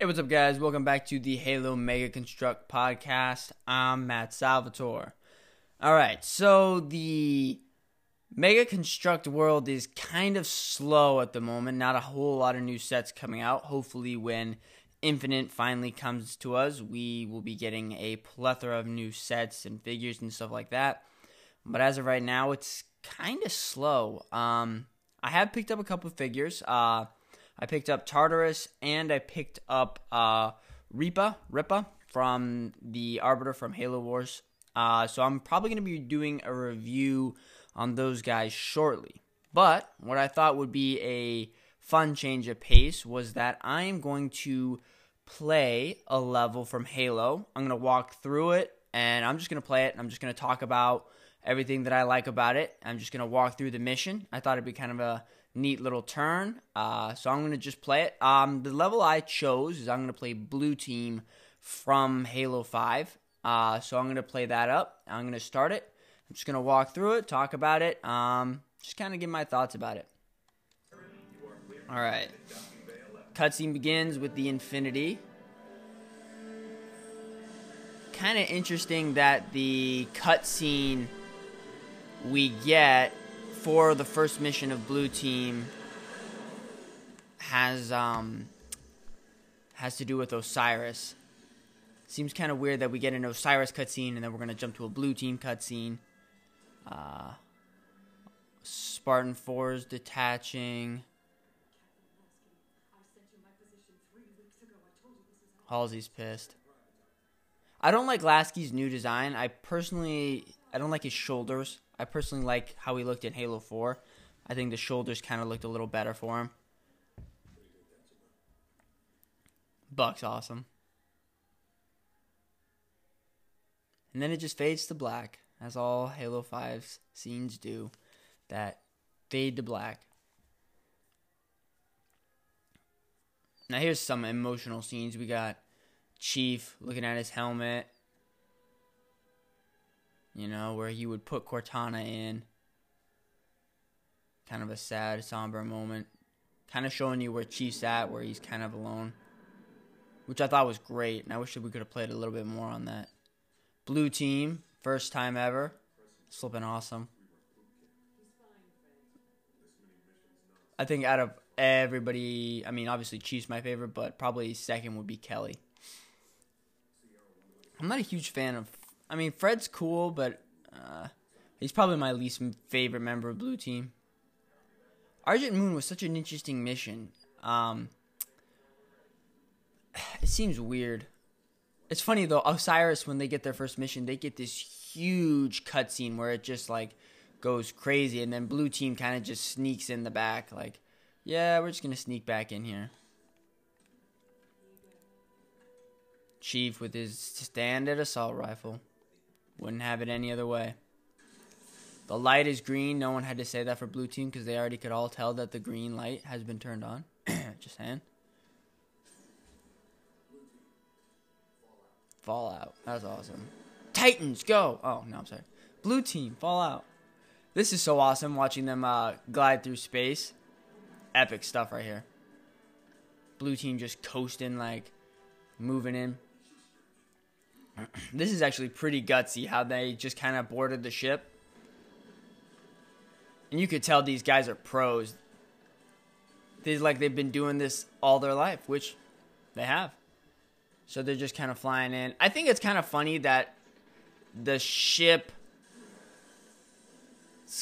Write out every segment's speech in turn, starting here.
Hey, what's up, guys? Welcome back to the Halo Mega Construx podcast. I'm Matt Salvatore. All right, so the Mega Construx world is kind of slow at the moment. Not a whole lot of new sets coming out. Hopefully, when Infinite finally comes to us, we will be getting a plethora of new sets and figures and stuff like that. But as of right now, it's kind of slow. Um, I have picked up a couple figures. Uh, I picked up Tartarus and I picked up uh, Reaper, Ripa from the Arbiter from Halo Wars. Uh, so I'm probably going to be doing a review on those guys shortly. But what I thought would be a fun change of pace was that I am going to play a level from Halo. I'm going to walk through it and I'm just going to play it. I'm just going to talk about everything that I like about it. I'm just going to walk through the mission. I thought it'd be kind of a neat little turn. Uh, so I'm going to just play it. Um, the level I chose is I'm going to play Blue Team from Halo 5. Uh, so I'm going to play that up. I'm going to start it. I'm just going to walk through it, talk about it, um, just kind of give my thoughts about it. All right. Cutscene begins with the Infinity. Kind of interesting that the cutscene we get for the first mission of Blue Team has um has to do with Osiris. Seems kind of weird that we get an Osiris cutscene and then we're gonna jump to a Blue Team cutscene. Uh, Spartan fours detaching. Halsey's pissed. I don't like Lasky's new design. I personally, I don't like his shoulders. I personally like how he looked in Halo 4. I think the shoulders kind of looked a little better for him. Buck's awesome. And then it just fades to black, as all Halo 5's scenes do. That fade to black. Now here's some emotional scenes. We got Chief looking at his helmet you know, where he would put Cortana in. Kind of a sad, somber moment. Kind of showing you where Chief's at, where he's kind of alone. Which I thought was great, and I wish we could have played a little bit more on that. Blue team, first time ever. Slipping awesome. I think out of everybody, I mean, obviously Chief's my favorite, but probably second would be Kelly. I'm not a huge fan of I mean, Fred's cool, but uh, he's probably my least favorite member of Blue Team. Argent Moon was such an interesting mission. Um, it seems weird. It's funny though. Osiris, when they get their first mission, they get this huge cutscene where it just like goes crazy, and then Blue Team kind of just sneaks in the back, like, yeah, we're just gonna sneak back in here. Chief with his standard assault rifle. Wouldn't have it any other way. The light is green. No one had to say that for blue team because they already could all tell that the green light has been turned on. Just saying. Fallout. That's awesome. Titans, go! Oh, no, I'm sorry. Blue team, Fallout. This is so awesome watching them uh, glide through space. Epic stuff right here. Blue team just coasting, like, moving in. this is actually pretty gutsy how they just kind of boarded the ship. And you could tell these guys are pros. They like they've been doing this all their life, which they have. So they're just kind of flying in. I think it's kind of funny that the ship's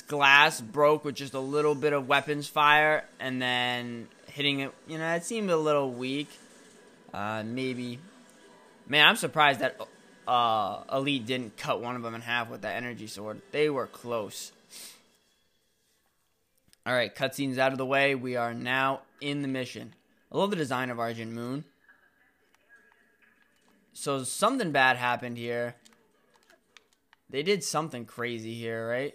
glass broke with just a little bit of weapons fire and then hitting it. You know, it seemed a little weak. Uh, maybe. Man, I'm surprised that uh, Elite didn't cut one of them in half with that energy sword. They were close. All right, cutscenes out of the way. We are now in the mission. I love the design of Argent Moon. So something bad happened here. They did something crazy here, right?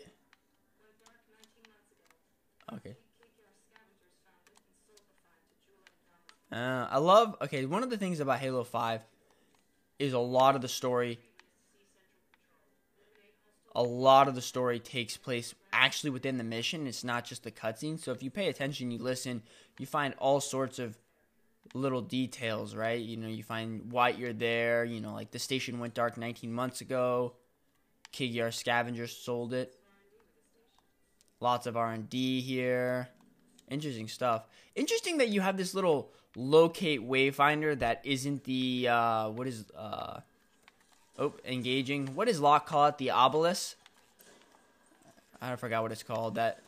Okay. Uh, I love. Okay, one of the things about Halo Five is a lot of the story. A lot of the story takes place actually within the mission. It's not just the cutscene. So if you pay attention, you listen, you find all sorts of little details, right? You know, you find why you're there. You know, like the station went dark 19 months ago. Kigyar Scavenger sold it. Lots of R&D here. Interesting stuff. Interesting that you have this little locate wayfinder that isn't the uh, what is uh, oh engaging. What does Locke call it? The obelisk. I forgot what it's called. That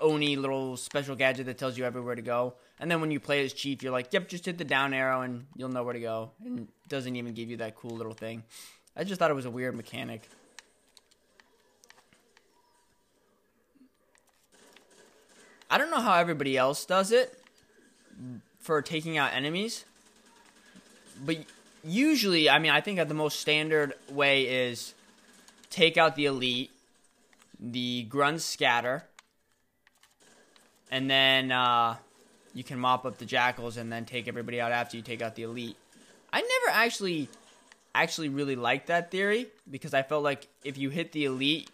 Oni little special gadget that tells you everywhere to go. And then when you play as Chief, you're like, yep, just hit the down arrow and you'll know where to go. And doesn't even give you that cool little thing. I just thought it was a weird mechanic. I don't know how everybody else does it for taking out enemies. But usually, I mean, I think that the most standard way is take out the elite, the grunts scatter, and then uh, you can mop up the jackals and then take everybody out after you take out the elite. I never actually actually really liked that theory because I felt like if you hit the elite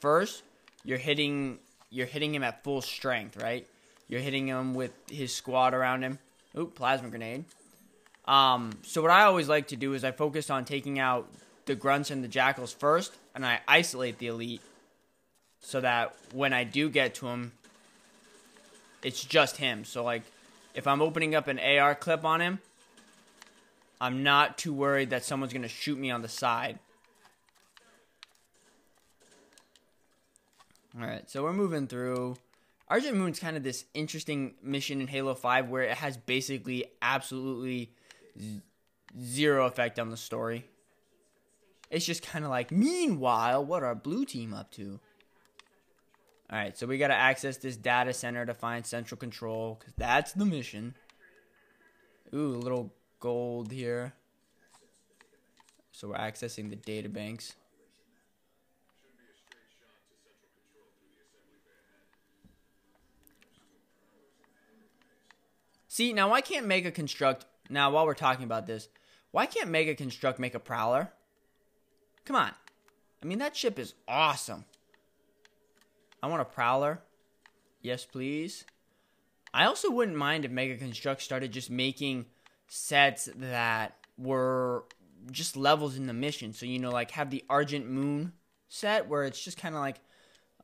first, you're hitting you're hitting him at full strength, right? You're hitting him with his squad around him. Oop, plasma grenade. Um, so what I always like to do is I focus on taking out the grunts and the jackals first, and I isolate the elite so that when I do get to him, it's just him. So like if I'm opening up an AR clip on him, I'm not too worried that someone's to shoot me on the side. All right, so we're moving through. Argent Moon's kind of this interesting mission in Halo 5 where it has basically absolutely z- zero effect on the story. It's just kind of like, meanwhile, what are Blue Team up to? All right, so we got to access this data center to find central control because that's the mission. Ooh, a little gold here. So we're accessing the data banks. See, now why can't Mega Construx, now while we're talking about this, why can't Mega Construx make a Prowler? Come on. I mean, that ship is awesome. I want a Prowler. Yes, please. I also wouldn't mind if Mega Construx started just making sets that were just levels in the mission. So, you know, like have the Argent Moon set where it's just kind of like,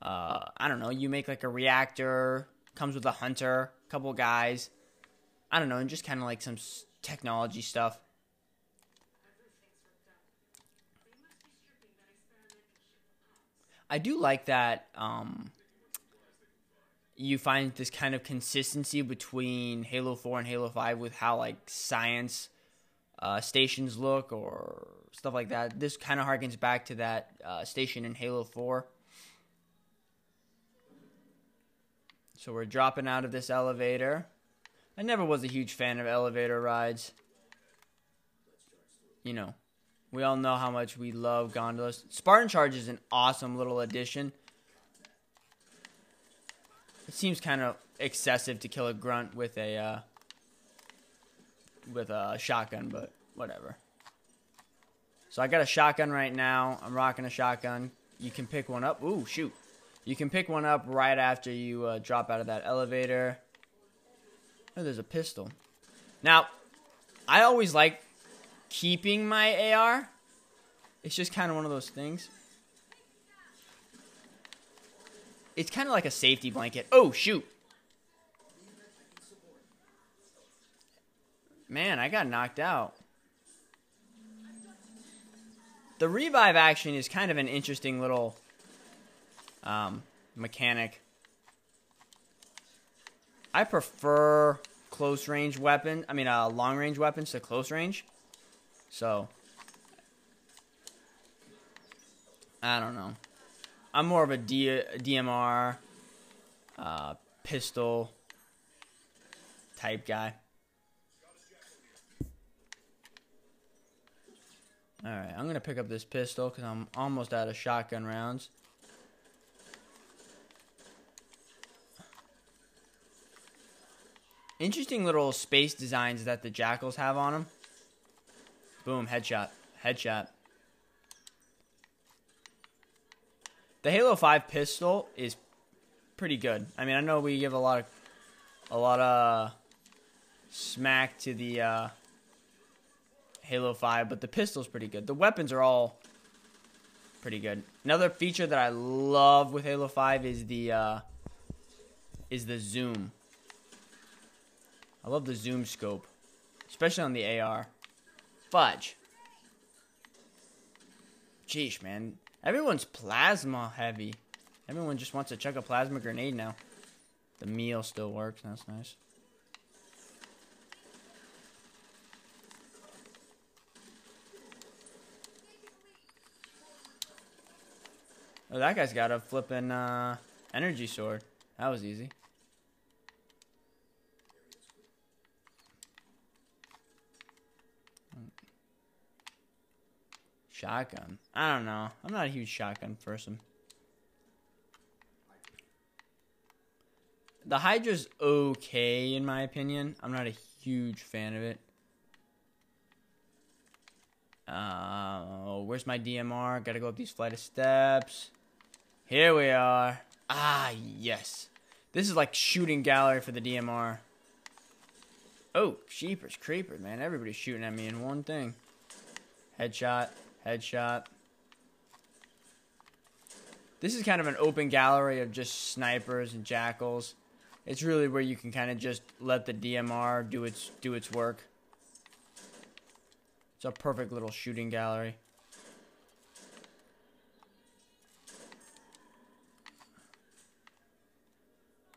uh, I don't know, you make like a reactor, comes with a hunter, couple guys. I don't know, and just kind of like some technology stuff. I do like that um, you find this kind of consistency between Halo 4 and Halo 5 with how like science uh, stations look or stuff like that. This kind of harkens back to that uh, station in Halo 4. So we're dropping out of this elevator. I never was a huge fan of elevator rides. You know, we all know how much we love gondolas. Spartan Charge is an awesome little addition. It seems kind of excessive to kill a grunt with a uh, with a shotgun, but whatever. So I got a shotgun right now. I'm rocking a shotgun. You can pick one up. Ooh, shoot. You can pick one up right after you uh, drop out of that elevator. Oh, there's a pistol. Now, I always like keeping my AR. It's just kind of one of those things. It's kind of like a safety blanket. Oh, shoot. Man, I got knocked out. The revive action is kind of an interesting little um, mechanic. I prefer close range weapon. I mean, uh, long range weapons to close range. So, I don't know. I'm more of a D- DMR, uh, pistol type guy. Alright, I'm going to pick up this pistol because I'm almost out of shotgun rounds. Interesting little space designs that the jackals have on them. Boom, headshot. Headshot. The Halo 5 pistol is pretty good. I mean, I know we give a lot of a lot of smack to the uh, Halo 5, but the pistol's pretty good. The weapons are all pretty good. Another feature that I love with Halo 5 is the uh, is the zoom. I love the zoom scope, especially on the AR. Fudge. Jeez, man. Everyone's plasma heavy. Everyone just wants to chuck a plasma grenade now. The meal still works. That's nice. Oh, that guy's got a flipping uh, energy sword. That was easy. Shotgun. I don't know. I'm not a huge shotgun person. The Hydra's okay in my opinion. I'm not a huge fan of it. Uh, where's my DMR? Gotta go up these flight of steps. Here we are. Ah, yes. This is like shooting gallery for the DMR. Oh, sheepers, creepers, man. Everybody's shooting at me in one thing. Headshot, headshot. This is kind of an open gallery of just snipers and jackals. It's really where you can kind of just let the DMR do its do its work. It's a perfect little shooting gallery.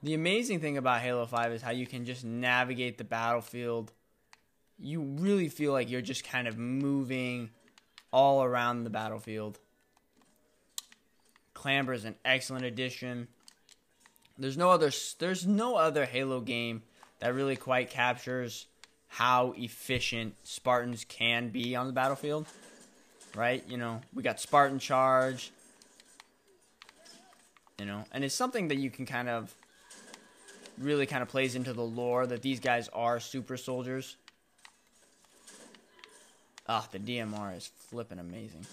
The amazing thing about Halo 5 is how you can just navigate the battlefield. You really feel like you're just kind of moving all around the battlefield. Clamber is an excellent addition. There's no other there's no other Halo game that really quite captures how efficient Spartans can be on the battlefield. Right? You know, we got Spartan Charge. You know, and it's something that you can kind of really kind of plays into the lore that these guys are super soldiers. Ah, the DMR is flipping amazing.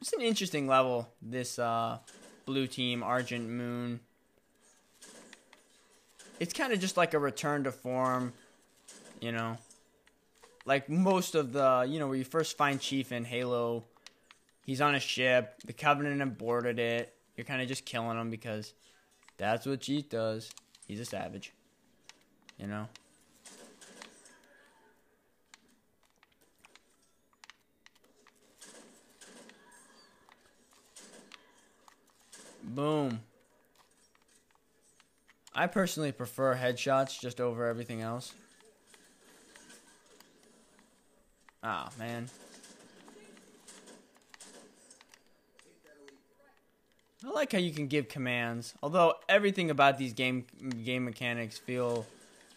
It's an interesting level, this uh, blue team, Argent Moon. It's kind of just like a return to form, you know. Like most of the, you know, where you first find Chief in Halo He's on a ship. The Covenant have boarded it. You're kind of just killing him because that's what Chief does. He's a savage. You know? Boom. I personally prefer headshots just over everything else. Ah, oh, man. I like how you can give commands. Although everything about these game game mechanics feel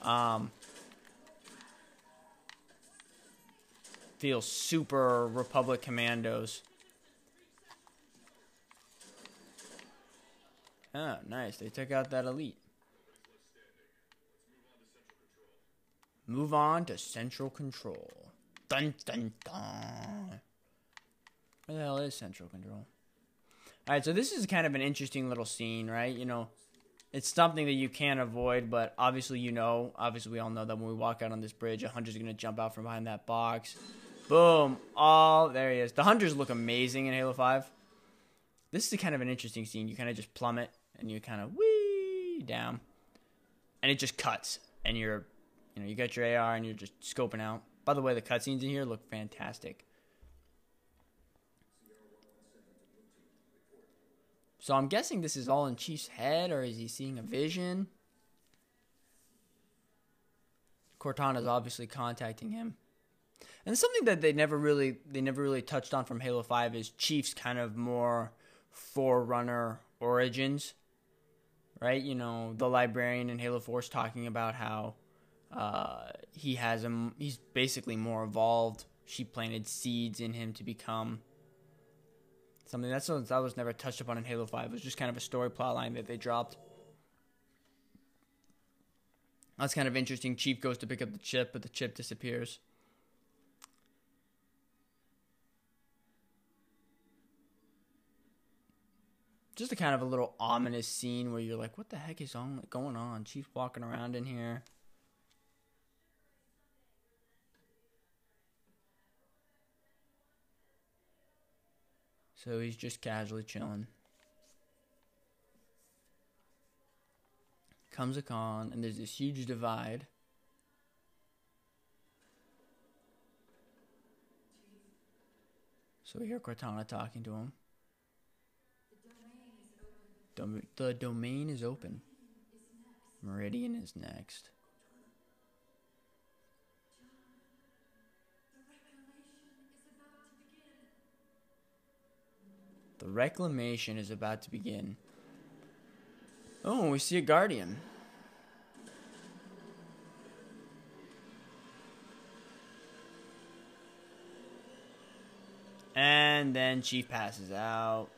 um, feel super Republic Commandos. Oh, nice. They took out that elite. Move on to central control. Dun dun dun. Where the hell is central control? All right, so this is kind of an interesting little scene, right? You know, it's something that you can't avoid, but obviously you know, obviously we all know that when we walk out on this bridge, a hunter's gonna jump out from behind that box. Boom! Oh, there he is. The hunters look amazing in Halo 5. This is kind of an interesting scene. You kind of just plummet and you kind of wee down, and it just cuts, and you're, you know, you got your AR and you're just scoping out. By the way, the cutscenes in here look fantastic. So I'm guessing this is all in Chief's head, or is he seeing a vision? Cortana's obviously contacting him. And something that they never really they never really touched on from Halo 5 is Chief's kind of more forerunner origins. Right? You know, the librarian in Halo 4 is talking about how uh, he has him he's basically more evolved. She planted seeds in him to become Something that's something that was never touched upon in Halo 5. It was just kind of a story plot line that they dropped. That's kind of interesting. Chief goes to pick up the chip, but the chip disappears. just a kind of a little ominous scene where you're like, what the heck is on going on? Chief's walking around in here. So he's just casually chilling. Comes a con, and there's this huge divide. So we hear Cortana talking to him. The domain is open. Meridian is next. The reclamation is about to begin. Oh, we see a guardian. And then Chief passes out.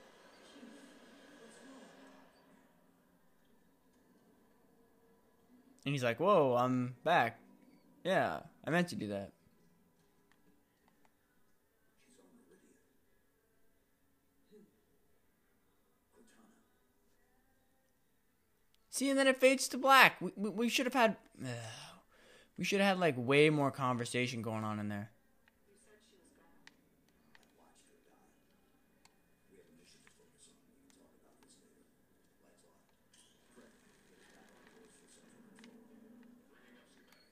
And he's like, Whoa, I'm back. Yeah, I meant to do that. See, and then it fades to black. We, we, we should have had. We should have had like way more conversation going on in there.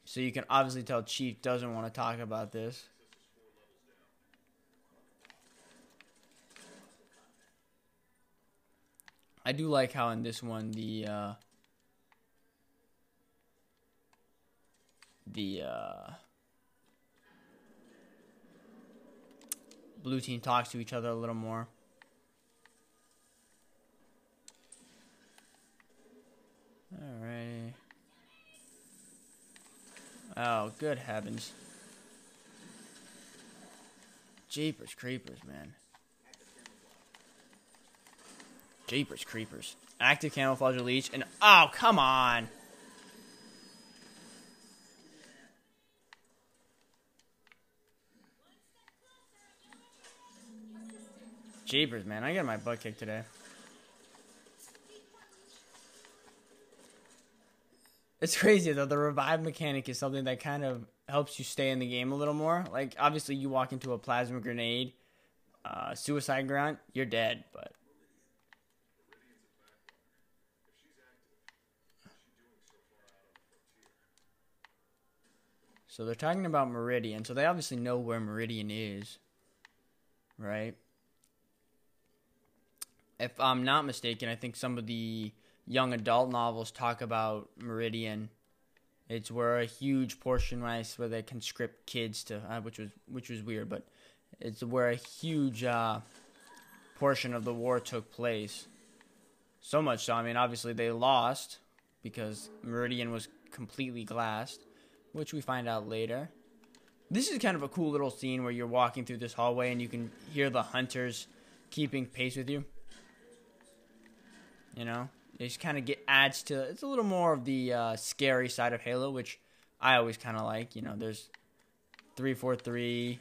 So you can obviously tell Chief doesn't want to talk about this. I do like how in this one the uh, the uh, blue team talks to each other a little more. Alrighty. Oh, good heavens. Jeepers creepers, man. Jeepers creepers. Active camouflage leech and oh come on. Jeepers, man. I got my butt kicked today. It's crazy though. The revive mechanic is something that kind of helps you stay in the game a little more. Like obviously, you walk into a plasma grenade, uh, suicide grunt, you're dead. But so they're talking about Meridian. So they obviously know where Meridian is, right? If I'm not mistaken, I think some of the young adult novels talk about Meridian. It's where a huge portion, right, where they conscript kids to, uh, which was which was weird, but it's where a huge uh, portion of the war took place. So much so, I mean, obviously they lost because Meridian was completely glassed, which we find out later. This is kind of a cool little scene where you're walking through this hallway and you can hear the hunters keeping pace with you. You know, it just kind of get adds to it's a little more of the uh, scary side of Halo, which I always kind of like. You know, there's three four three,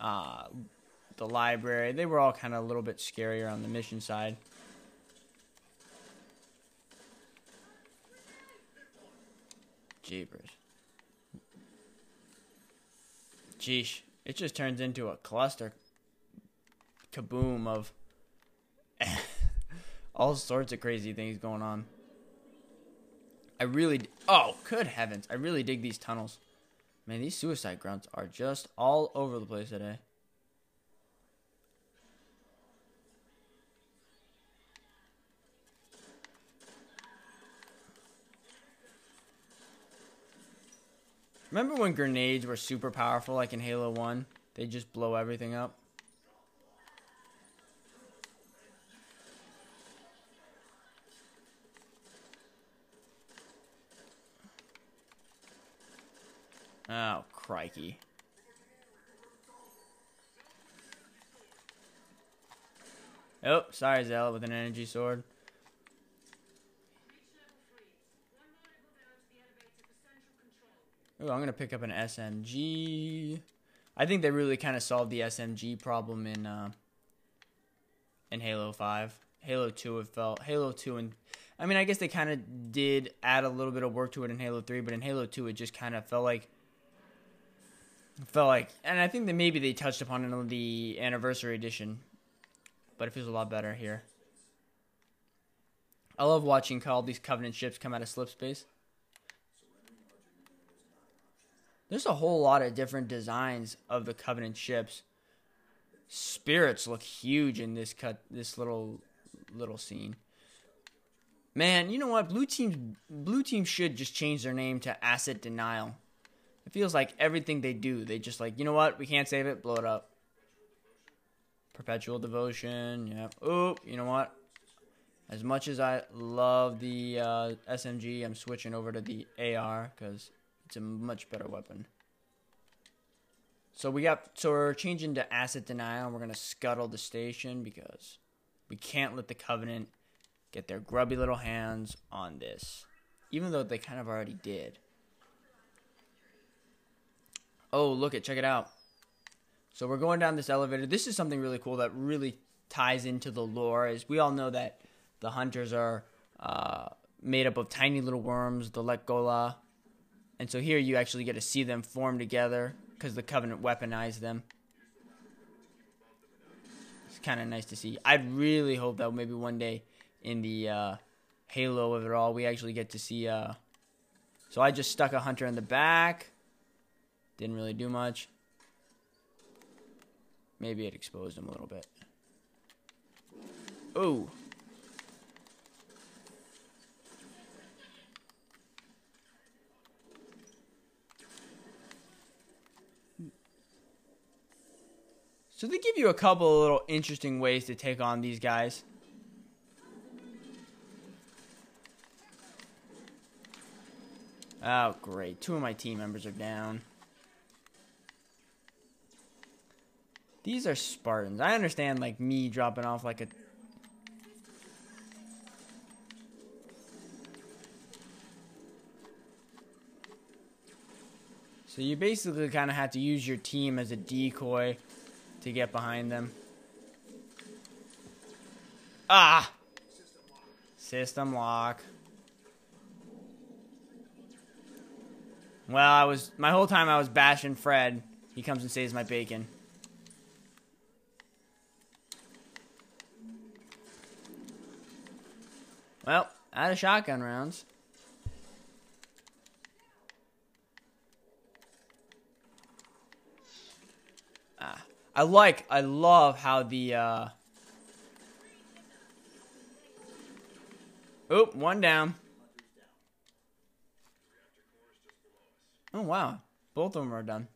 uh, the library. They were all kind of a little bit scarier on the mission side. Jeepers. Jeesh. It just turns into a cluster kaboom of all sorts of crazy things going on. I really, oh, good heavens. I really dig these tunnels. Man, these suicide grunts are just all over the place today. Remember when grenades were super powerful, like in Halo 1? They just blow everything up? Oh, crikey. Oh, sorry, Zella, with an energy sword. Oh, I'm gonna pick up an SMG. I think they really kind of solved the SMG problem in uh, in Halo Five. Halo 2 it felt. Halo 2 and I mean, I guess they kind of did add a little bit of work to it in Halo 3, but in Halo 2 it just kind of felt like felt like and I think that maybe they touched upon it in the anniversary edition, but it feels a lot better here. I love watching all these Covenant ships come out of slip space. There's a whole lot of different designs of the Covenant ships. Spirits look huge in this cut this little little scene. Man, you know what? Blue team blue team should just change their name to Asset Denial. It feels like everything they do, they just like, you know what? We can't save it, blow it up. Perpetual devotion, yeah. Oh, you know what? As much as I love the uh, SMG, I'm switching over to the AR because it's a much better weapon. So we got so we're changing to asset denial. We're gonna scuttle the station because we can't let the Covenant get their grubby little hands on this, even though they kind of already did. Oh, look it, check it out. So we're going down this elevator. This is something really cool that really ties into the lore. As we all know that the hunters are uh, made up of tiny little worms, the Lekgolo, and so here you actually get to see them form together because the Covenant weaponized them. It's kind of nice to see. I'd really hope that maybe one day in the uh, Halo of it all, we actually get to see. Uh... So I just stuck a hunter in the back. Didn't really do much. Maybe it exposed him a little bit. Ooh. So they give you a couple of little interesting ways to take on these guys. Oh, great. Two of my team members are down. These are Spartans. I understand, like, me dropping off like a... So you basically kind of have to use your team as a decoy to get behind them. Ah! System lock. Well, I was my whole time I was bashing Fred. He comes and saves my bacon. Well, out of shotgun rounds. Ah, I like, I love how the, uh... Oop, one down. Oh, wow. Both of them are done.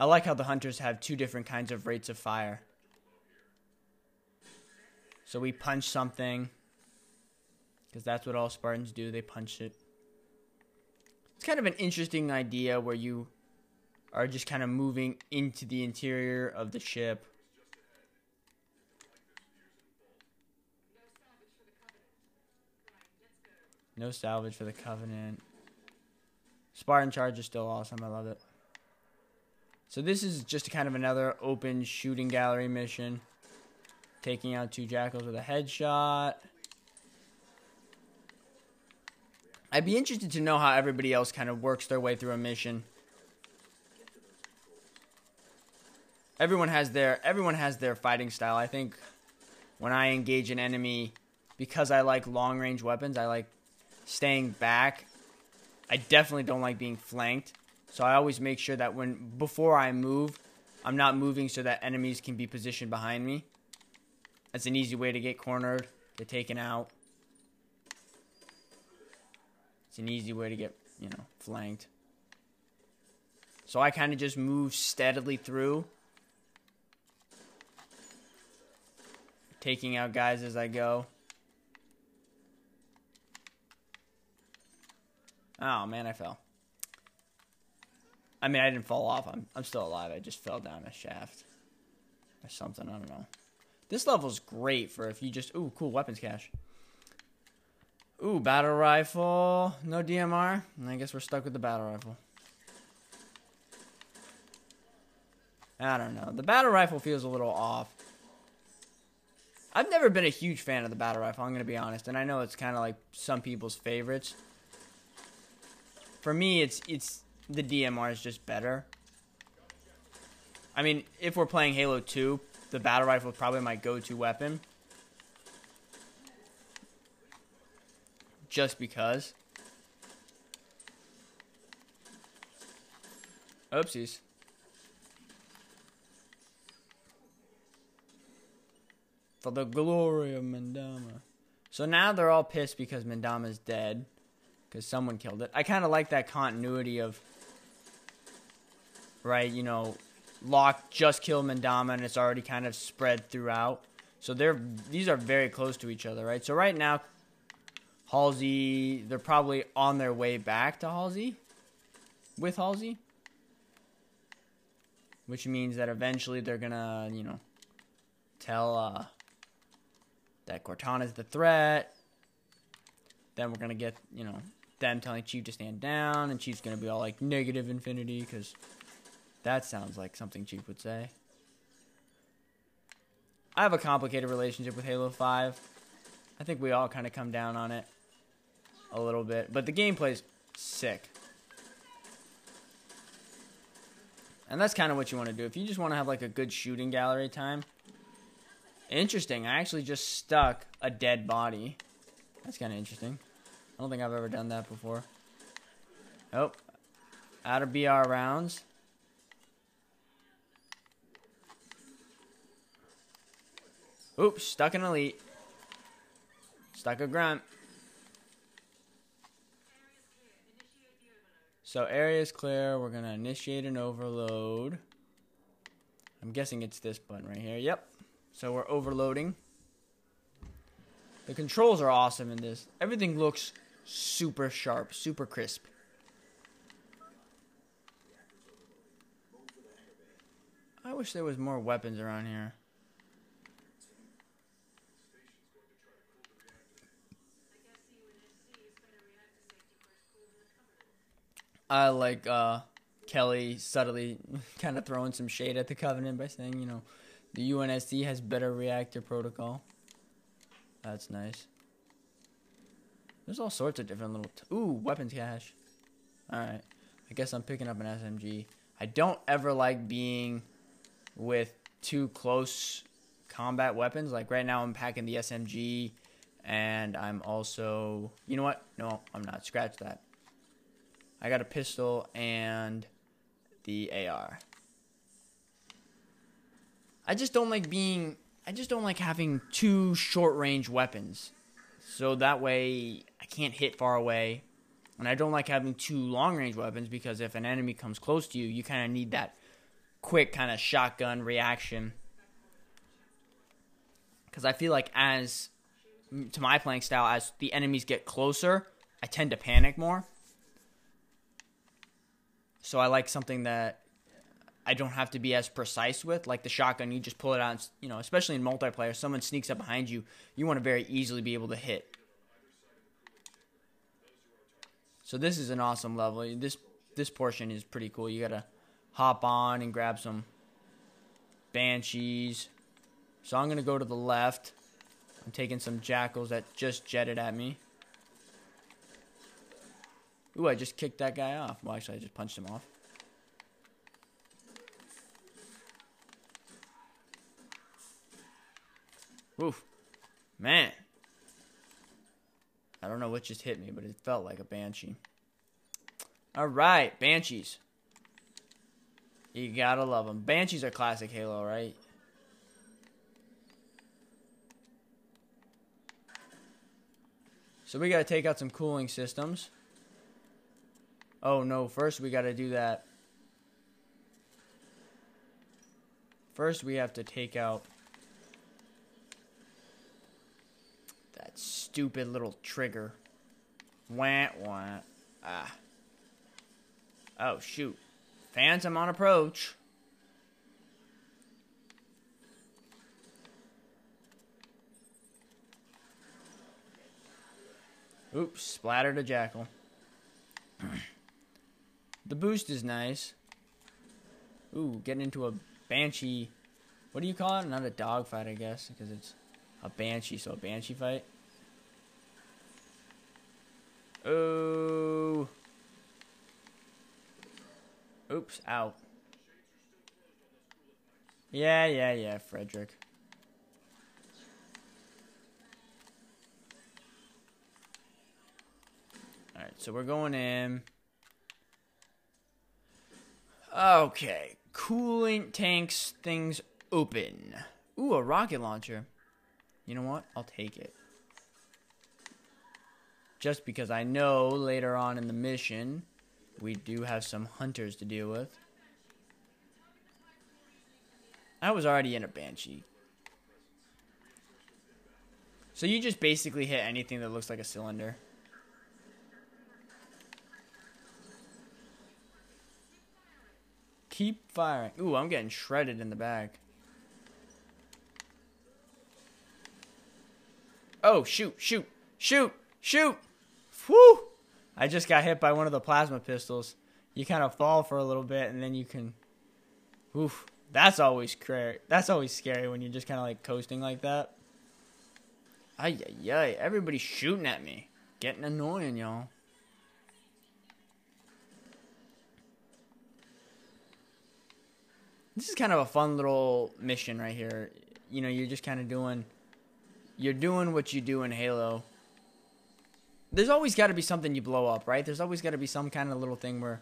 I like how the hunters have two different kinds of rates of fire. So we punch something. Because that's what all Spartans do. They punch it. It's kind of an interesting idea where you are just kind of moving into the interior of the ship. No salvage for the Covenant. Spartan Charge is still awesome. I love it. So this is just kind of another open shooting gallery mission. Taking out two jackals with a headshot. I'd be interested to know how everybody else kind of works their way through a mission. everyone has their everyone has their fighting style. I think when I engage an enemy, because I like long range weapons, I like staying back. I definitely don't like being flanked. So I always make sure that when before I move, I'm not moving so that enemies can be positioned behind me. That's an easy way to get cornered, get taken out. It's an easy way to get, you know, flanked. So I kind of just move steadily through taking out guys as I go. Oh man, I fell. I mean, I didn't fall off. I'm I'm still alive. I just fell down a shaft or something. I don't know. This level's great for if you just ooh cool weapons cache. Ooh, battle rifle. No DMR. And I guess we're stuck with the battle rifle. I don't know. The battle rifle feels a little off. I've never been a huge fan of the battle rifle. I'm gonna be honest, and I know it's kind of like some people's favorites. For me, it's it's the DMR is just better. I mean, if we're playing Halo 2, the battle rifle is probably my go-to weapon. Just because. Oopsies. For the glory of Mandama. So now they're all pissed because Mandama's dead. Because someone killed it. I kind of like that continuity of... Right, you know, Locke just killed Mandama and it's already kind of spread throughout. So they're these are very close to each other, right? So right now, Halsey, they're probably on their way back to Halsey with Halsey. Which means that eventually they're gonna, you know, tell uh, that Cortana's the threat. Then we're gonna get, you know, them telling Chief to stand down, and Chief's gonna be all like negative infinity because that sounds like something Chief would say. I have a complicated relationship with Halo 5. I think we all kind of come down on it a little bit, but the gameplay's sick. And that's kind of what you want to do. If you just want to have like a good shooting gallery time. Interesting. I actually just stuck a dead body. That's kind of interesting. I don't think I've ever done that before. Oh. Out of BR rounds. Oops, stuck an elite. Stuck a grunt. So area is clear. We're going to initiate an overload. I'm guessing it's this button right here. Yep. So we're overloading. The controls are awesome in this. Everything looks super sharp, super crisp. I wish there was more weapons around here. I like uh, Kelly subtly kind of throwing some shade at the Covenant by saying, you know, the UNSC has better reactor protocol. That's nice. There's all sorts of different little. Ooh, weapons cache. Alright. I guess I'm picking up an SMG. I don't ever like being with too close combat weapons. Like right now, I'm packing the SMG, and I'm also. You know what? No, I'm not. Scratch that. I got a pistol and the AR. I just don't like being I just don't like having two short range weapons. So that way I can't hit far away. And I don't like having two long range weapons because if an enemy comes close to you, you kind of need that quick kind of shotgun reaction. Cuz I feel like as to my playing style as the enemies get closer, I tend to panic more. So I like something that I don't have to be as precise with, like the shotgun. You just pull it out, and, you know, especially in multiplayer. Someone sneaks up behind you, you want to very easily be able to hit. So this is an awesome level. This this portion is pretty cool. You gotta hop on and grab some banshees. So I'm gonna go to the left. I'm taking some jackals that just jetted at me. Ooh, I just kicked that guy off. Well, actually, I just punched him off. Oof. Man. I don't know what just hit me, but it felt like a banshee. Alright, banshees. You gotta love them. Banshees are classic Halo, right? So we gotta take out some cooling systems. Oh no, first we gotta do that. First we have to take out that stupid little trigger. Wah wah. Ah. Oh shoot. Phantom on approach. Oops, splattered a jackal. The boost is nice. Ooh, getting into a banshee. What do you call it? Not a dogfight, I guess, because it's a Banshee, so a Banshee fight. Oh. Oops, out. Yeah, yeah, yeah, Frederick. Alright, so we're going in. Okay, coolant tanks things open. Ooh, a rocket launcher. You know what? I'll take it. Just because I know later on in the mission, we do have some hunters to deal with. I was already in a Banshee. So you just basically hit anything that looks like a cylinder. Keep firing. Ooh, I'm getting shredded in the back. Oh, shoot, shoot, shoot, shoot! Whew! I just got hit by one of the plasma pistols. You kind of fall for a little bit, and then you can... Oof. That's always scary. That's always scary when you're just kind of like coasting like that. Ay, ay, ay. Everybody's shooting at me. Getting annoying, y'all. This is kind of a fun little mission right here. You know, you're just kind of doing you're doing what you do in Halo. There's always got to be something you blow up, right? There's always got to be some kind of little thing where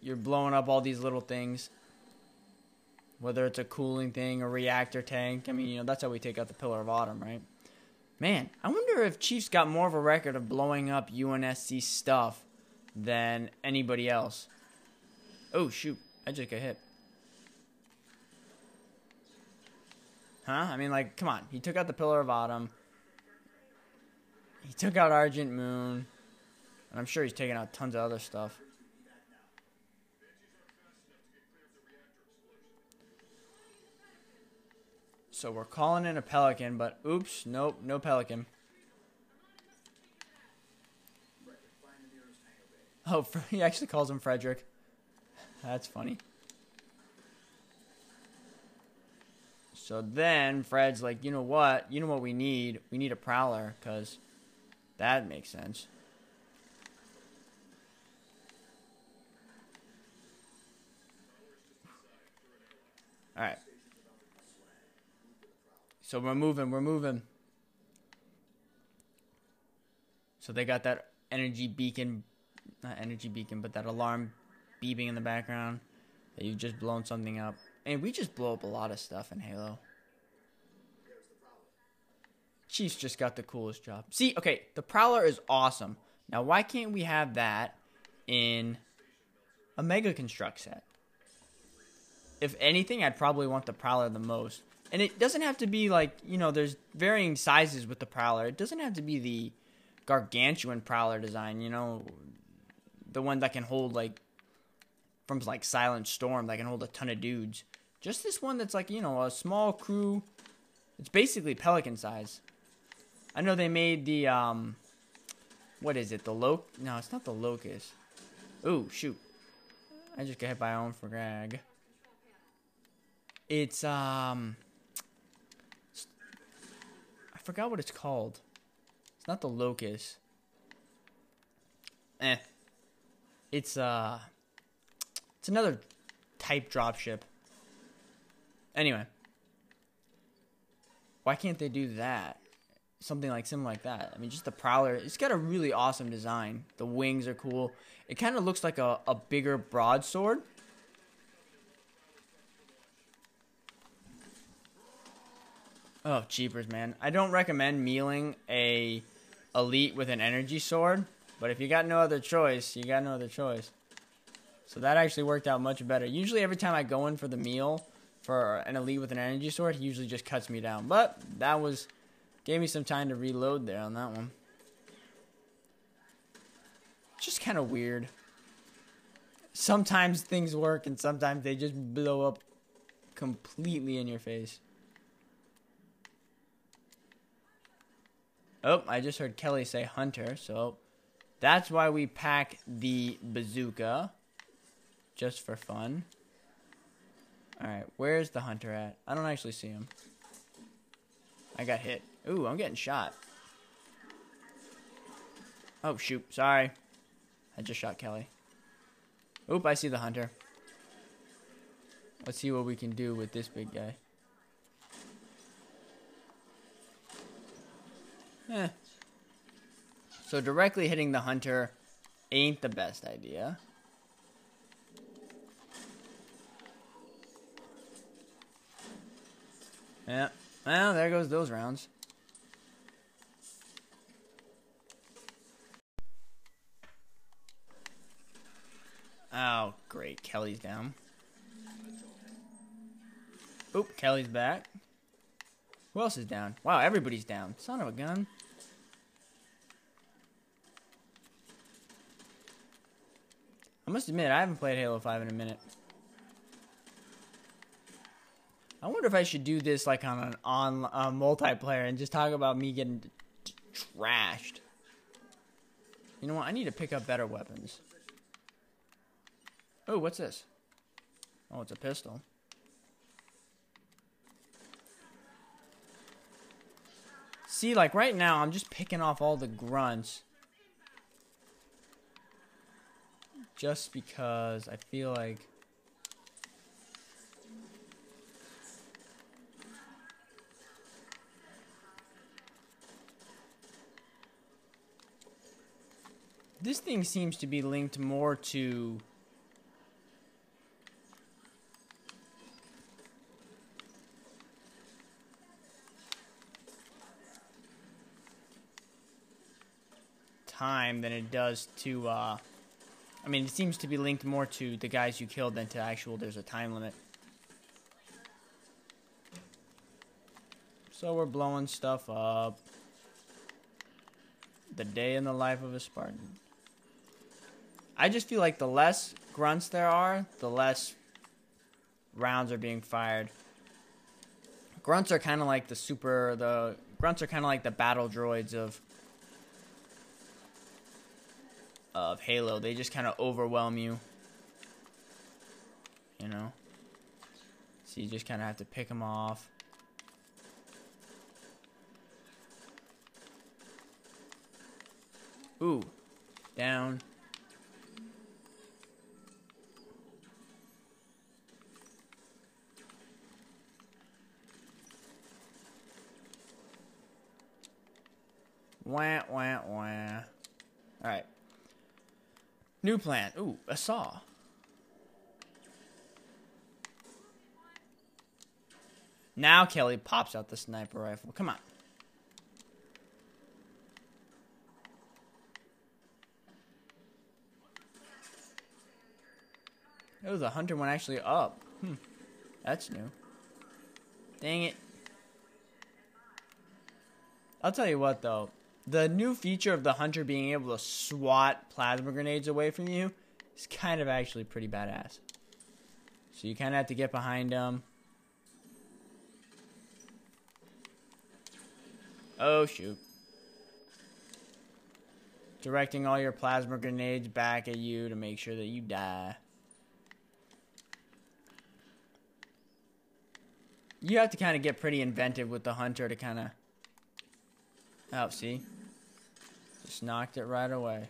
you're blowing up all these little things. Whether it's a cooling thing, a reactor tank. I mean, you know, that's how we take out the Pillar of Autumn, right? Man, I wonder if Chiefs got more of a record of blowing up UNSC stuff than anybody else. Oh, shoot. I just hit. Huh? I mean, like, come on. He took out the Pillar of Autumn. He took out Argent Moon. And I'm sure he's taking out tons of other stuff. So we're calling in a Pelican, but oops, nope, no Pelican. Oh, he actually calls him Frederick. That's funny. So then Fred's like, you know what? You know what we need? We need a prowler, because that makes sense. Alright. So we're moving, we're moving. So they got that energy beacon, not energy beacon, but that alarm beeping in the background that you've just blown something up. And we just blow up a lot of stuff in Halo. Chiefs just got the coolest job. See, okay, the Prowler is awesome. Now, why can't we have that in a Mega Construx set? If anything, I'd probably want the Prowler the most. And it doesn't have to be like, you know, there's varying sizes with the Prowler. It doesn't have to be the gargantuan Prowler design, you know, the one that can hold like from like Silent Storm that can hold a ton of dudes. Just this one that's like, you know, a small crew. It's basically Pelican size. I know they made the um what is it? The loc No, it's not the locust. Ooh, shoot. I just got hit by own for Greg. It's um I forgot what it's called. It's not the locust. Eh. It's uh another type dropship. Anyway. Why can't they do that? Something like something like that. I mean just the prowler. It's got a really awesome design. The wings are cool. It kind of looks like a, a bigger broadsword. Oh, cheapers, man. I don't recommend mealing a elite with an energy sword, but if you got no other choice, you got no other choice. So that actually worked out much better. Usually every time I go in for the meal for an elite with an energy sword, he usually just cuts me down. But that was gave me some time to reload there on that one. Just kind of weird. Sometimes things work and sometimes they just blow up completely in your face. Oh, I just heard Kelly say hunter, so that's why we pack the bazooka. Just for fun. Alright, where's the hunter at? I don't actually see him. I got hit. Ooh, I'm getting shot. Oh, shoot. Sorry. I just shot Kelly. Oop, I see the hunter. Let's see what we can do with this big guy. Eh. So directly hitting the hunter ain't the best idea. Yeah. Well, there goes those rounds. Oh, great. Kelly's down. Oop, Kelly's back. Who else is down? Wow, everybody's down. Son of a gun. I must admit, I haven't played Halo 5 in a minute. I wonder if I should do this like on an on uh, multiplayer and just talk about me getting trashed. You know what? I need to pick up better weapons. Oh, what's this? Oh, it's a pistol. See, like right now, I'm just picking off all the grunts. Just because I feel like this thing seems to be linked more to time than it does to uh I mean it seems to be linked more to the guys you killed than to actual there's a time limit. So we're blowing stuff up. The day in the life of a Spartan. I just feel like the less grunts there are, the less rounds are being fired. Grunts are kind of like the super the grunts are kind of like the battle droids of of Halo. They just kind of overwhelm you. You know. So you just kind of have to pick them off. Ooh. Down. Wah, wah, wah. Alright. New plan. Ooh, a saw. Now Kelly pops out the sniper rifle. Come on. Oh, the hunter went actually up. Hmm. That's new. Dang it. I'll tell you what, though. The new feature of the hunter being able to swat plasma grenades away from you is kind of actually pretty badass. So you kind of have to get behind them. Oh, shoot. Directing all your plasma grenades back at you to make sure that you die. You have to kind of get pretty inventive with the hunter to kind of... Oh, see? Just knocked it right away.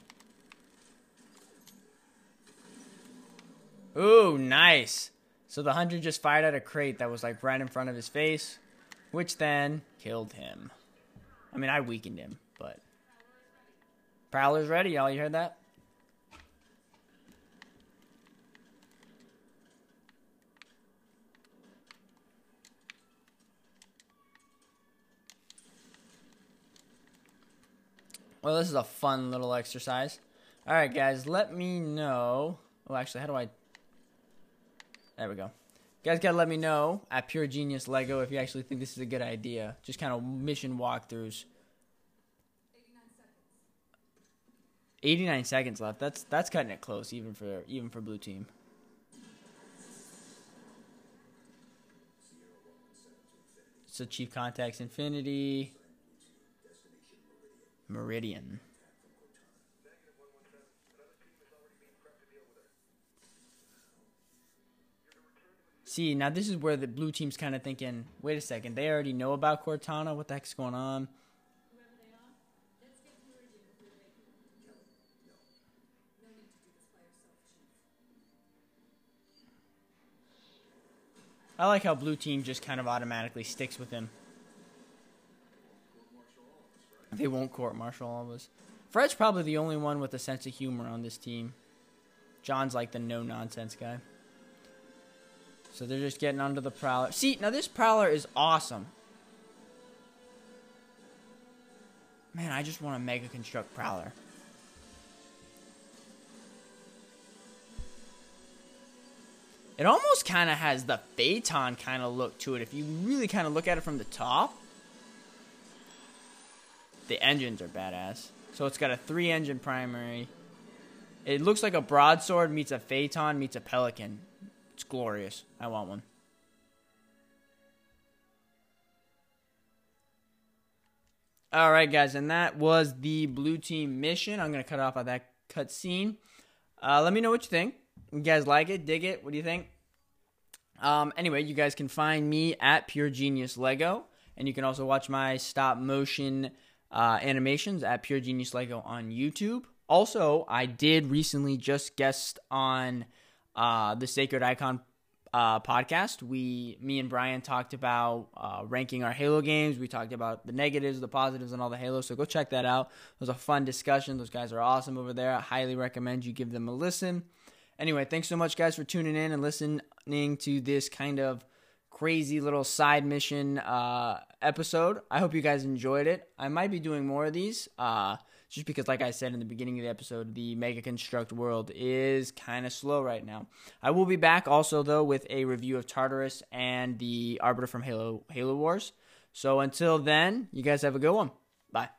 Ooh, nice. So the hunter just fired at a crate that was like right in front of his face, which then killed him. I mean, I weakened him, but... Prowler's ready, y'all. You heard that? Well, this is a fun little exercise. All right, guys, let me know. Oh, actually, how do I... There we go. You guys gotta let me know at Pure Genius Lego if you actually think this is a good idea. Just kind of mission walkthroughs. 89 seconds left. That's that's cutting it close, even for even for blue team. So Chief Contacts Infinity. Meridian. See, now this is where the blue team's kind of thinking, wait a second, they already know about Cortana. What the heck's going on? I like how blue team just kind of automatically sticks with him. They won't court martial all of us. Fred's probably the only one with a sense of humor on this team. John's like the no nonsense guy. So they're just getting under the Prowler. See, now this Prowler is awesome. Man, I just want a Mega Construx Prowler. It almost kind of has the Phaeton kind of look to it if you really kind of look at it from the top. The engines are badass. So it's got a three engine primary. It looks like a broadsword meets a Phaeton meets a Pelican. It's glorious. I want one. All right, guys, and that was the blue team mission. I'm gonna cut off of that cutscene. Uh, let me know what you think. You guys like it? Dig it? What do you think? Um, anyway, you guys can find me at Pure Genius Lego, and you can also watch my stop motion uh, animations at Pure Genius Lego on YouTube. Also, I did recently just guest on uh, the Sacred Icon uh, podcast. We, me and Brian talked about uh, ranking our Halo games. We talked about the negatives, the positives, and all the Halo. So go check that out. It was a fun discussion. Those guys are awesome over there. I highly recommend you give them a listen. Anyway, thanks so much, guys, for tuning in and listening to this kind of crazy little side mission uh, episode. I hope you guys enjoyed it. I might be doing more of these. Uh, just because, like I said in the beginning of the episode, the Mega Construx world is kind of slow right now. I will be back also, though, with a review of Tartarus and the Arbiter from Halo Halo Wars. So until then, you guys have a good one. Bye.